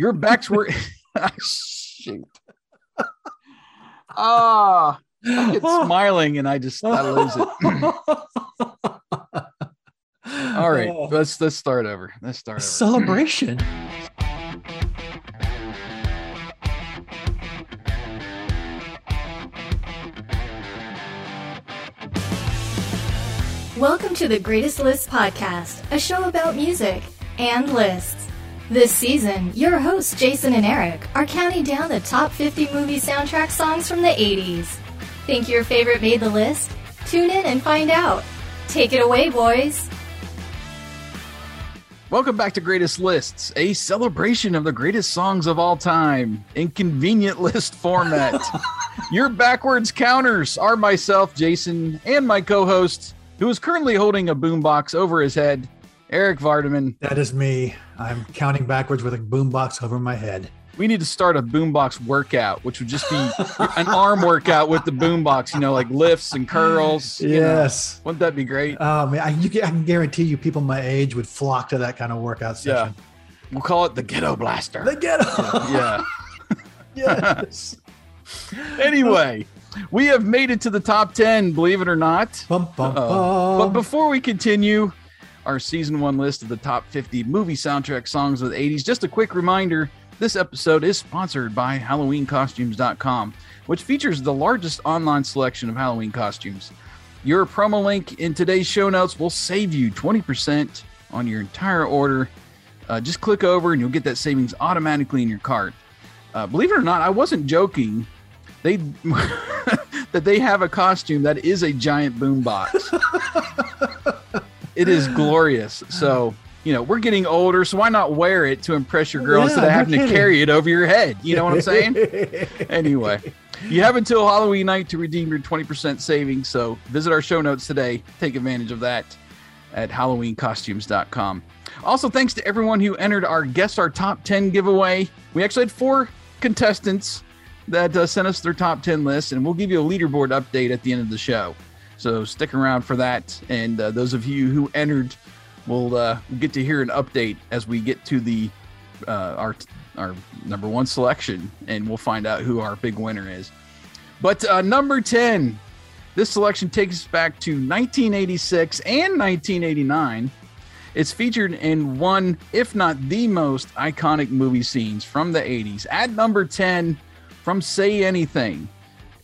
Your backs were. Shoot. Ah, I get smiling and I just I lose it. All right, let's let's start over. Let's start over. Celebration. Welcome to the Greatest Lists podcast, a show about music and lists. This season, your hosts Jason and Eric are counting down the top 50 movie soundtrack songs from the 80s. Think your favorite made the list? Tune in and find out. Take it away, boys. Welcome back to Greatest Lists, a celebration of the greatest songs of all time in convenient list format. Your backwards counters are myself, Jason, and my co host, who is currently holding a boombox over his head, Eric Vardaman. That is me. I'm counting backwards with a boombox over my head. We need to start a boombox workout, which would just be an arm workout with the boombox, you know, like lifts and curls. you know. Yes. Wouldn't that be great? Oh man, I, you, can- I can guarantee you, people my age would flock to that kind of workout session. Yeah. We'll call it the Ghetto Blaster. The ghetto. yeah. yes. Anyway, we have made it to the top 10, believe it or not. Bum, bum, Uh, but before we continue our season one list of the top 50 movie soundtrack songs of the 80s, just a quick reminder this episode is sponsored by HalloweenCostumes.com, which features the largest online selection of Halloween costumes. Your promo link in today's show notes will save you 20% on your entire order. Uh, just click over and you'll get that savings automatically in your cart. Uh, believe it or not, I wasn't joking. They that they have a costume that is a giant boombox. it is glorious. So you know we're getting older, so why not wear it to impress your girl Yeah, instead of having to carry it over your head? You know what I'm saying? anyway, you have until Halloween night to redeem your 20% savings. So visit our show notes today. Take advantage of that at HalloweenCostumes.com. Also, thanks to everyone who entered our Guess Our Top 10 giveaway. We actually had four contestants that uh, sent us their top 10 lists, and we'll give you a leaderboard update at the end of the show. So stick around for that. And uh, those of you who entered will uh, get to hear an update as we get to the uh, our our number one selection, and we'll find out who our big winner is. But uh, number 10, this selection takes us back to 1986 and 1989. It's featured in one, if not the most iconic movie scenes from the 80s. At number 10, from Say Anything,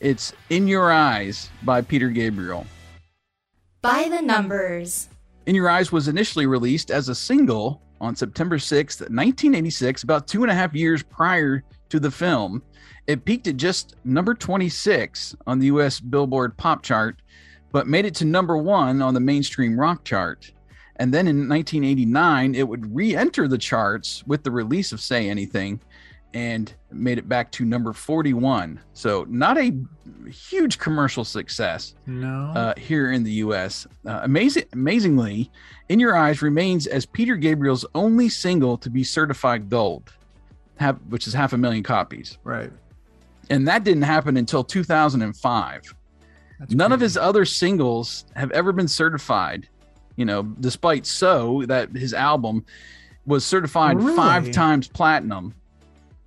it's In Your Eyes by Peter Gabriel. By the numbers. In Your Eyes was initially released as a single on September 6th, 1986, about two and a half years prior to the film. It peaked at just number 26 on the US Billboard Pop Chart, but made it to number one on the mainstream rock chart. And then in 1989, it would re enter the charts with the release of Say Anything and made it back to number 41. So, not a huge commercial success no. uh, here in the U.S. Uh, amazing, amazingly, "In Your Eyes" remains as Peter Gabriel's only single to be certified gold, have, which is half a million copies, right. and that didn't happen until 2005. That's None of his other singles have ever been certified. You know, despite so that his album was certified five times platinum,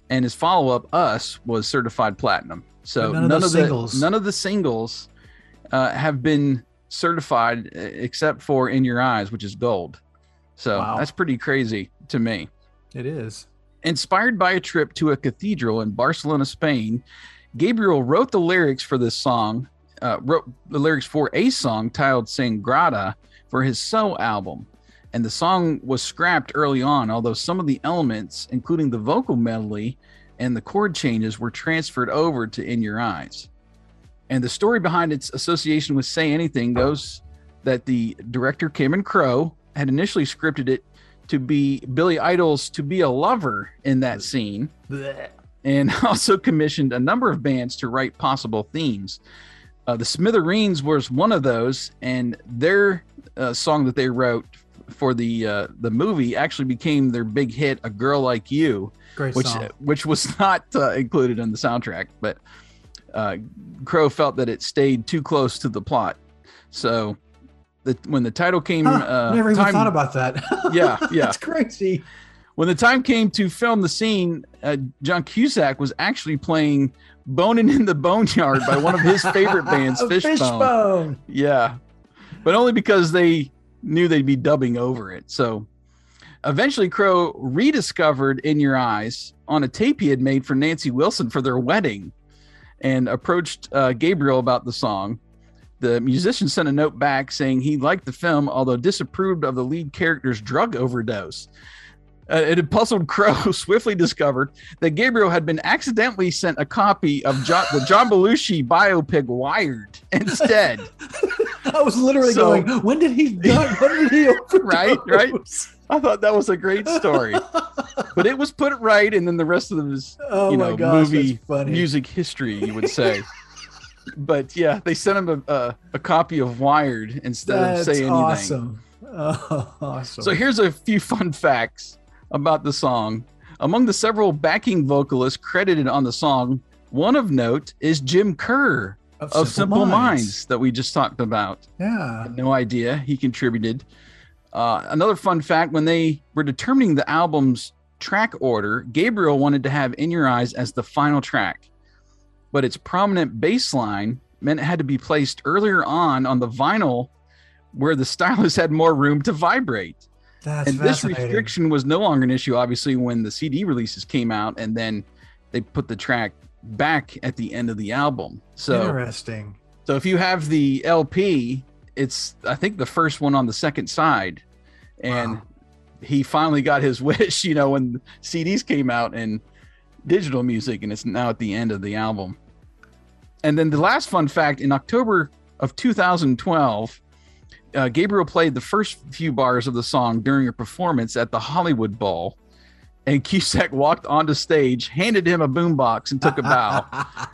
and his follow-up "Us" was certified platinum. So But none of the singles. none of the singles uh, have been certified uh, except for "In Your Eyes," which is gold. So Wow. that's pretty crazy to me. It is. Inspired by a trip to a cathedral in Barcelona, Spain, Gabriel wrote the lyrics for this song, uh, wrote the lyrics for a song titled Sagrada for his So album. And the song was scrapped early on, although some of the elements, including the vocal melody and the chord changes, were transferred over to In Your Eyes. And the story behind its association with Say Anything goes that the director Cameron Crowe had initially scripted it to be Billy Idol's To Be a Lover in that scene, Blech. and also commissioned a number of bands to write possible themes. Uh, the Smithereens was one of those, and their uh, song that they wrote for the uh, the movie actually became their big hit, "A Girl Like You," Great which song. which was not uh, included in the soundtrack. But uh, Crowe felt that it stayed too close to the plot, so the, when the title came, Huh, uh, never even time- thought about that. Yeah, yeah. That's crazy. When the time came to film the scene, uh, John Cusack was actually playing "Bonin' in the Boneyard" by one of his favorite bands, Fishbone. Fishbone. Yeah, but only because they knew they'd be dubbing over it. So eventually, Crowe rediscovered "In Your Eyes" on a tape he had made for Nancy Wilson for their wedding, and approached uh, Gabriel about the song. The musician sent a note back saying he liked the film, although disapproved of the lead character's drug overdose. Uh, it had puzzled Crowe, swiftly discovered that Gabriel had been accidentally sent a copy of the John Belushi biopic Wired instead. I was literally So- going, when did he die? When did he overdose? Right, right. I thought that was a great story, but it was put right, and then the rest of his Oh you know gosh, movie music history, you would say. but yeah, they sent him a, a, a copy of Wired instead That's of saying anything. awesome. Oh, awesome. So here's a few fun facts about the song. Among the several backing vocalists credited on the song, one of note is Jim Kerr of Simple, Minds. that we just talked about. Yeah. No idea he contributed. Uh, another fun fact when they were determining the album's track order, Gabriel wanted to have In Your Eyes as the final track, but its prominent bass line meant it had to be placed earlier on on the vinyl where the stylus had more room to vibrate. That's and this restriction was no longer an issue, obviously, when the CD releases came out and then they put the track back at the end of the album. So Interesting. so if you have the LP, it's I think the first one on the second side, and Wow. he finally got his wish. You know, when CDs came out and digital music, and it's now at the end of the album. And then the last fun fact: in October of 2012, uh, Gabriel played the first few bars of the song during a performance at the Hollywood Bowl. And Cusack walked onto stage, handed him a boombox, and took a bow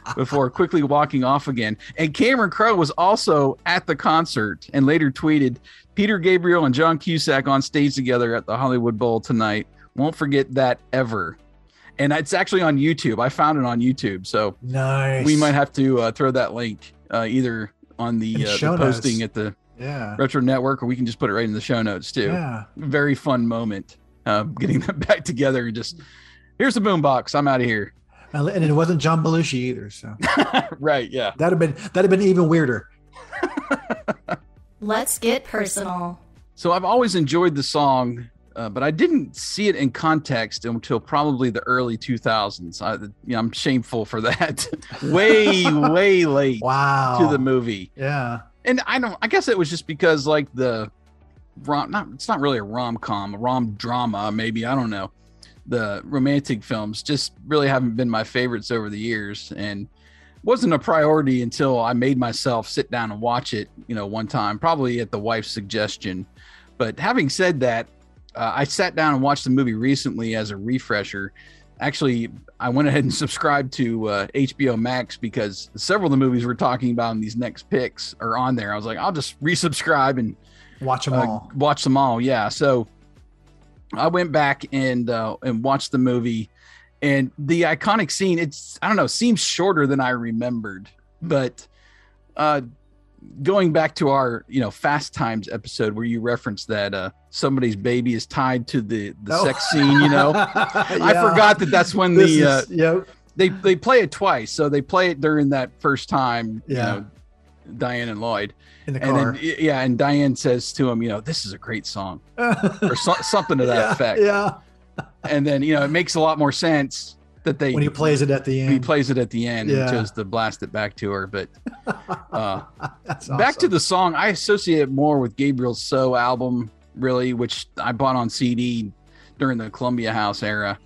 before quickly walking off again. And Cameron Crowe was also at the concert and later tweeted Peter Gabriel and John Cusack on stage together at the Hollywood Bowl tonight. Won't forget that ever. And it's actually on YouTube. I found it on YouTube. So nice. we might have to uh, throw that link uh, either on the, uh, the posting at the Yeah. Retro Network or we can just put it right in the show notes too. Yeah. Very fun moment uh, getting them back together. And just here's the boombox. I'm out of here. And and it wasn't John Belushi either. So right. Yeah. that'd have been that'd have been even weirder. Let's get personal. So I've always enjoyed the song, uh, but I didn't see it in context until probably the early 2000s. I, you know, I'm shameful for that. way, way late Wow. to the movie, Yeah. and I don't. I guess it was just because like the rom. Not it's not really a rom com, a rom drama. Maybe I don't know. The romantic films just really haven't been my favorites over the years, and wasn't a priority until I made myself sit down and watch it, you know, one time, probably at the wife's suggestion. But having said that, uh, I sat down and watched the movie recently as a refresher. Actually, I went ahead and subscribed to uh, HBO Max because several of the movies we're talking about in these next picks are on there. I was like, I'll just resubscribe and Watch them uh, all. watch them all. Yeah. So I went back and uh, and watched the movie, and the iconic scene. It's I don't know, seems shorter than I remembered, but uh, going back to our you know Fast Times episode where you referenced that uh, somebody's baby is tied to the the Oh. sex scene. You know, I forgot that that's when This the uh, yep. they they play it twice. So they play it during that first time. You Yeah. know, Diane and Lloyd. in the And car. then, yeah, and Diane says to him, you know, this is a great song or so, something to that yeah, effect. Yeah. And then, you know, it makes a lot more sense that they When he plays it at the end. he plays it at the end Yeah. and chose to blast it back to her. But uh, That's back to the song, I associate it more with Gabriel's So album, really, which I bought on CD during the Columbia House era.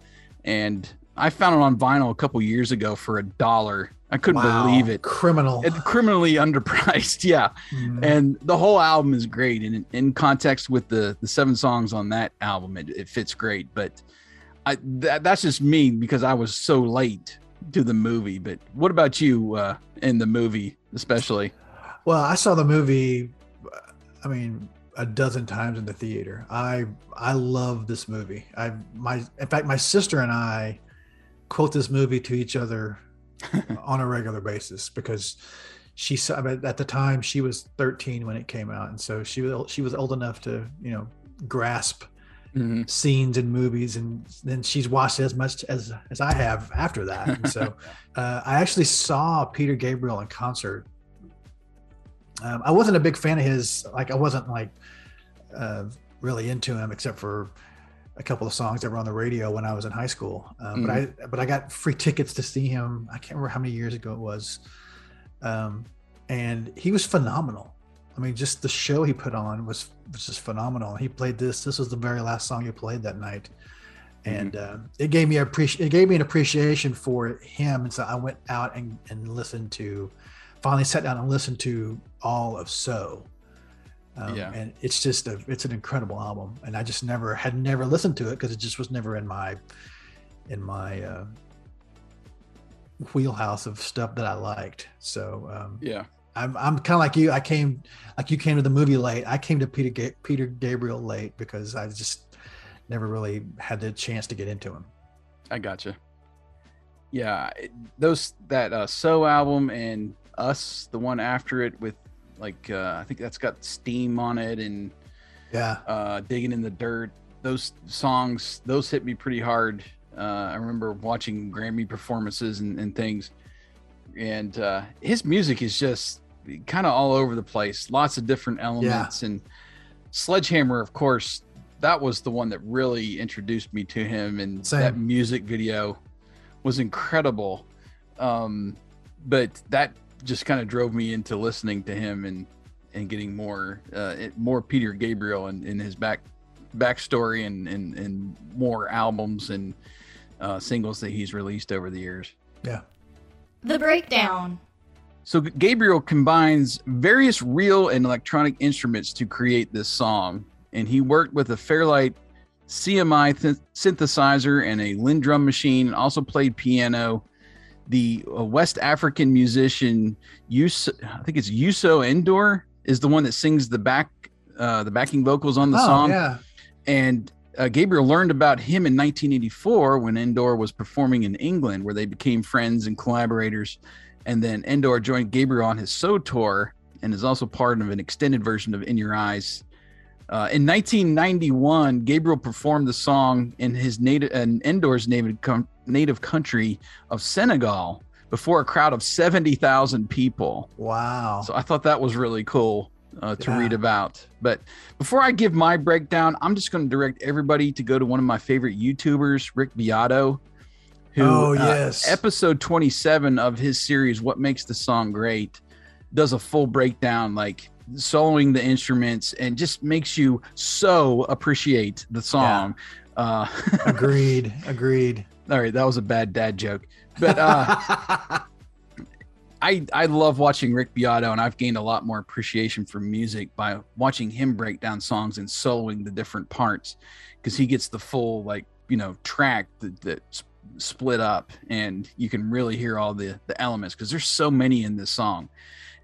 And I found it on vinyl a couple years ago for a dollar. I couldn't Wow. believe it. Criminal. It criminally underpriced, yeah. Mm. and the whole album is great and in, in context with the the seven songs on that album it, it fits great but i that, that's just me because i was so late to the movie but what about you uh in the movie especially Well, I saw the movie. I mean, a dozen times in the theater. I I love this movie. I my in fact, my sister and I quote this movie to each other on a regular basis because she saw I mean, at the time she was 13 when it came out, and so she was she was old enough to you know grasp Mhm. scenes in movies, and then she's watched as much as as I have after that. And so uh, I actually saw Peter Gabriel in concert. Um, I wasn't a big fan of his. Like I wasn't like uh, really into him, except for a couple of songs that were on the radio when I was in high school. Um, But I but I got free tickets to see him. I can't remember how many years ago it was, um, and he was phenomenal. I mean, just the show he put on was was just phenomenal. He played this. This was the very last song he played that night, and uh, it gave me a appreci- it gave me an appreciation for him. And so I went out and and listened to, finally sat down and listened to all of So. Um, Yeah. and it's just a it's an incredible album, and I just never had never listened to it because it just was never in my in my uh, wheelhouse of stuff that I liked. So um, Yeah. I'm I'm kind of like you. I came like you came to the movie late. I came to Peter Ga- Peter Gabriel late because I just never really had the chance to get into him. I gotcha. Yeah, those that uh, So album and Us, the one after it with like uh, I think that's got Steam on it and Yeah, uh, Digging in the Dirt. Those songs, those hit me pretty hard. Uh, I remember watching Grammy performances and, and things, and uh, his music is just kind of all over the place. Lots of different elements and Sledgehammer, of course. That was the one that really introduced me to him, and Same. that music video was incredible. Um, but that just kind of drove me into listening to him and and getting more uh, more Peter Gabriel and in, his back backstory and, and and more albums and uh, singles that he's released over the years. yeah, The Breakdown. So Gabriel combines various real and electronic instruments to create this song, and he worked with a Fairlight CMI th- synthesizer and a LinnDrum machine, and also played piano. The uh, West African musician, Yus- I think it's Youssou N'Dour, is the one that sings the back, uh, the backing vocals on the oh song yeah, and uh, Gabriel learned about him in 1984 when N'Dour was performing in England, where they became friends and collaborators. And then N'Dour joined Gabriel on his So tour and is also part of an extended version of In Your Eyes. Uh, in 1991, Gabriel performed the song in his native and N'Dour's native com- native country of Senegal before a crowd of 70,000 people. wow. So I thought that was really cool uh, to Yeah. read about. But before I give my breakdown, I'm just going to direct everybody to go to one of my favorite YouTubers, Rick Beato, who oh uh, yes, episode 27 of his series "What Makes the Song Great" does a full breakdown, like soloing the instruments, and just makes you so appreciate the song. Uh, agreed, agreed. All right, that was a bad dad joke, but. Uh, I I love watching Rick Beato, and I've gained a lot more appreciation for music by watching him break down songs and soloing the different parts, because he gets the full like you know track that, that's split up, and you can really hear all the the elements because there's so many in this song.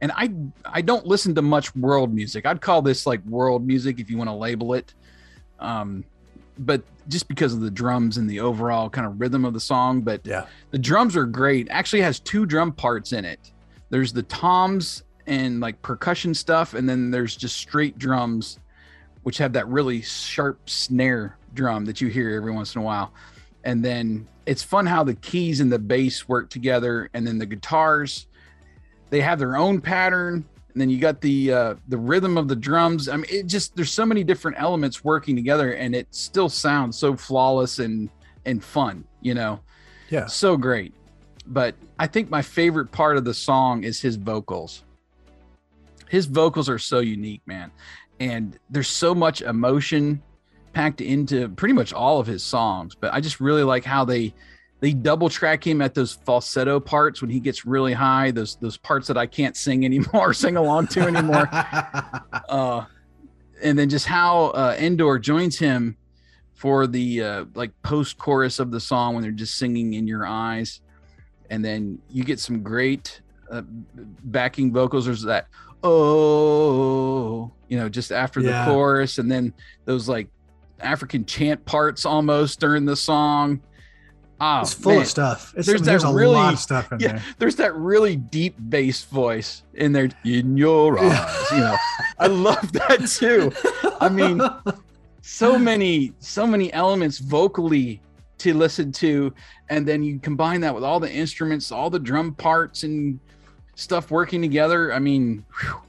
And I I don't listen to much world music. I'd call this like world music if you want to label it. Um, but just because of the drums and the overall kind of rhythm of the song, but yeah, the drums are great. Actually has two drum parts in it. There's the toms and like percussion stuff, and then there's just straight drums, which have that really sharp snare drum that you hear every once in a while. And then it's fun how the keys and the bass work together, and then the guitars, they have their own pattern. And then you got the uh, the rhythm of the drums. I mean, it just there's so many different elements working together, and it still sounds so flawless and and fun. You know yeah. so great. But I think my favorite part of the song is his vocals. His vocals are so unique, man. And there's so much emotion packed into pretty much all of his songs, but I just really like how they they double track him at those falsetto parts when he gets really high, those those parts that I can't sing anymore, sing along to anymore uh, and then just how uh, N'Dour joins him for the uh, like post chorus of the song when they're just singing in your eyes, and then you get some great uh, backing vocals. There's that oh, you know, just after Yeah. the chorus, and then those like African chant parts almost during the song. Oh, it's full man. of stuff. It's, There's there's, that a really- lot of stuff in Yeah, there. there's that really deep bass voice in there in your eyes. You know, I love that too. I mean, so many so many elements vocally to listen to and then you combine that with all the instruments all the drum parts and stuff working together i mean whew,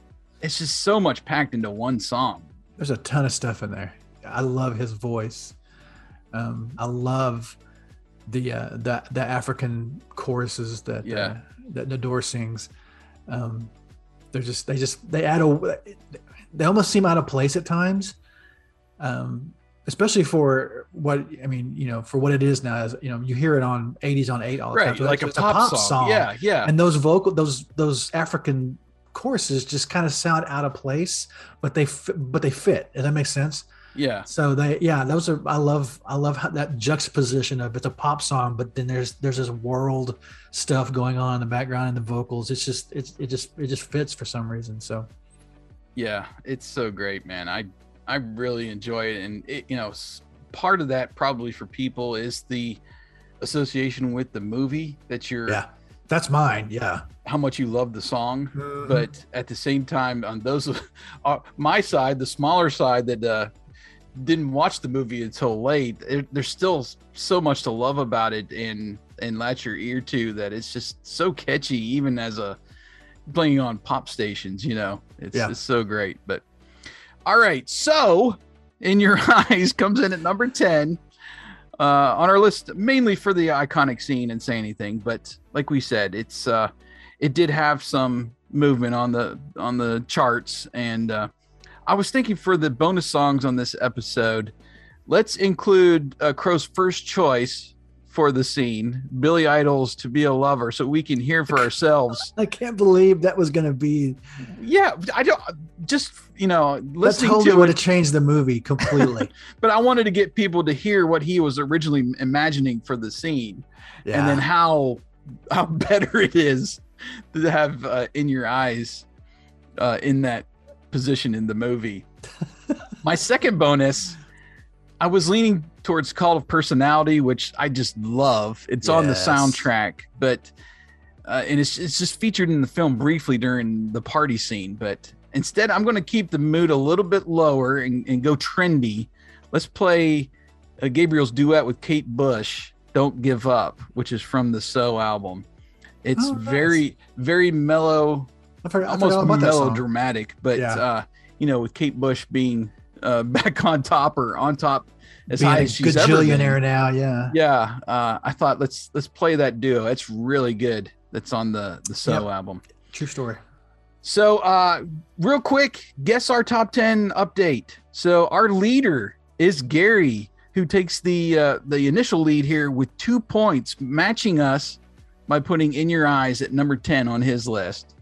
it's just so much packed into one song There's a ton of stuff in there. I love his voice. Um, I love the uh, the the African choruses that Yeah. uh, that N'Dour sings. Um, they're just they just they add a they almost seem out of place at times. Um, especially for what I mean, you know, for what it is now. Is you know, you hear it on '80s on eight all the time. So like a it's pop, song. yeah yeah and those vocal those those african choruses just kind of sound out of place but they but they fit does that make sense yeah so they yeah those are i love i love how that juxtaposition of it's a pop song but then there's there's this world stuff going on in the background and the vocals it's just it's it just it just fits for some reason so Yeah, it's so great, man. I I really enjoy it, and it, you know, part of that probably for people is the association with the movie that you're yeah that's mine yeah how much you love the song, Mm-hmm. but at the same time, on those uh, my side, the smaller side that uh, didn't watch the movie until late, there, there's still so much to love about it and and latch your ear to that it's just so catchy, even as a playing on pop stations. You know, it's Yeah. it's so great. But all right, so in your eyes comes in at number ten. Uh, on our list, mainly for the iconic scene and say anything, but like we said, it's uh, it did have some movement on the on the charts and uh, i was thinking for the bonus songs on this episode let's include uh, crowe's first choice for the scene billy idol's to be a lover so we can hear for ourselves. I can't believe that was going to be yeah i don't just you know that listening totally to would it have changed the movie completely. But i wanted to get people to hear what he was originally imagining for the scene yeah and then how how better it is to have uh, in your eyes uh, in that position in the movie. My second bonus, I was leaning towards Cult of Personality, which I just love. It's on the soundtrack, but uh, and it's it's just featured in the film briefly during the party scene. But instead, I'm going to keep the mood a little bit lower and, and go trendy. Let's play uh, Gabriel's duet with Kate Bush, "Don't Give Up," which is from the So album. It's Oh, nice. very very mellow I forgot, I almost forgot about that song. melodramatic, but Yeah. uh, you know, with Kate Bush being uh, back on top or on top as Being high as she's ever been. now yeah Yeah, uh, I thought let's let's play that duo. It's really good. That's on the the So Yep. album. true story So, uh, real quick, guess our top ten update. So, our leader is Gary, who takes the uh, the initial lead here with two points, matching us by putting "In Your Eyes" at number ten on his list.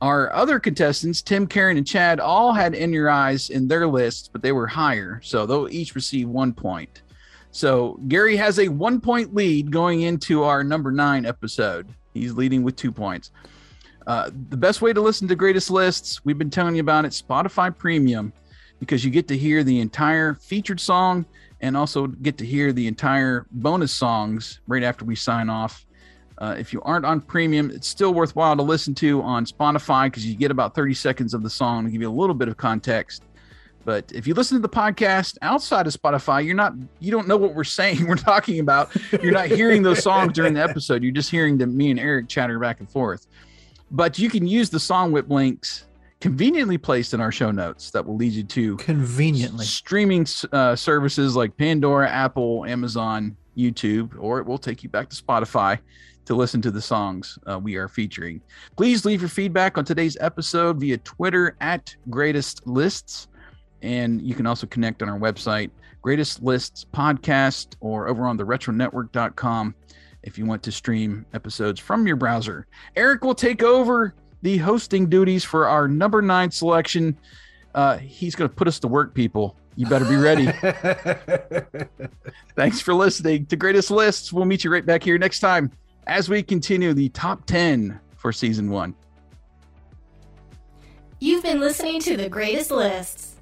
Our other contestants, Tim, Karen, and Chad, all had "In Your Eyes" in their lists, but they were higher, so they'll each receive one point. So Gary has a one point lead going into our number nine episode. He's leading with two points. Uh, the best way to listen to greatest lists, we've been telling you about it, Spotify Premium, because you get to hear the entire featured song and also get to hear the entire bonus songs right after we sign off. Uh, if you aren't on premium, it's still worthwhile to listen to on Spotify because you get about 30 seconds of the song to give you a little bit of context. But if you listen to the podcast outside of Spotify, you're not you don't know what we're saying, we're talking about. You're not hearing those songs during the episode. You're just hearing the me and Eric chatter back and forth. But you can use the Songwhip links conveniently placed in our show notes that will lead you to conveniently streaming uh, services like Pandora, Apple, Amazon, YouTube, or it will take you back to Spotify to listen to the songs uh, we are featuring. Please leave your feedback on today's episode via Twitter at Greatest Lists. And you can also connect on our website, Greatest Lists Podcast, or over on the retronetwork.com if you want to stream episodes from your browser. Eric will take over the hosting duties for our number nine selection. Uh, he's going to put us to work, people. You better be ready. Thanks for listening to Greatest Lists. We'll meet you right back here next time as we continue the top 10 for season one. You've been listening to The Greatest Lists.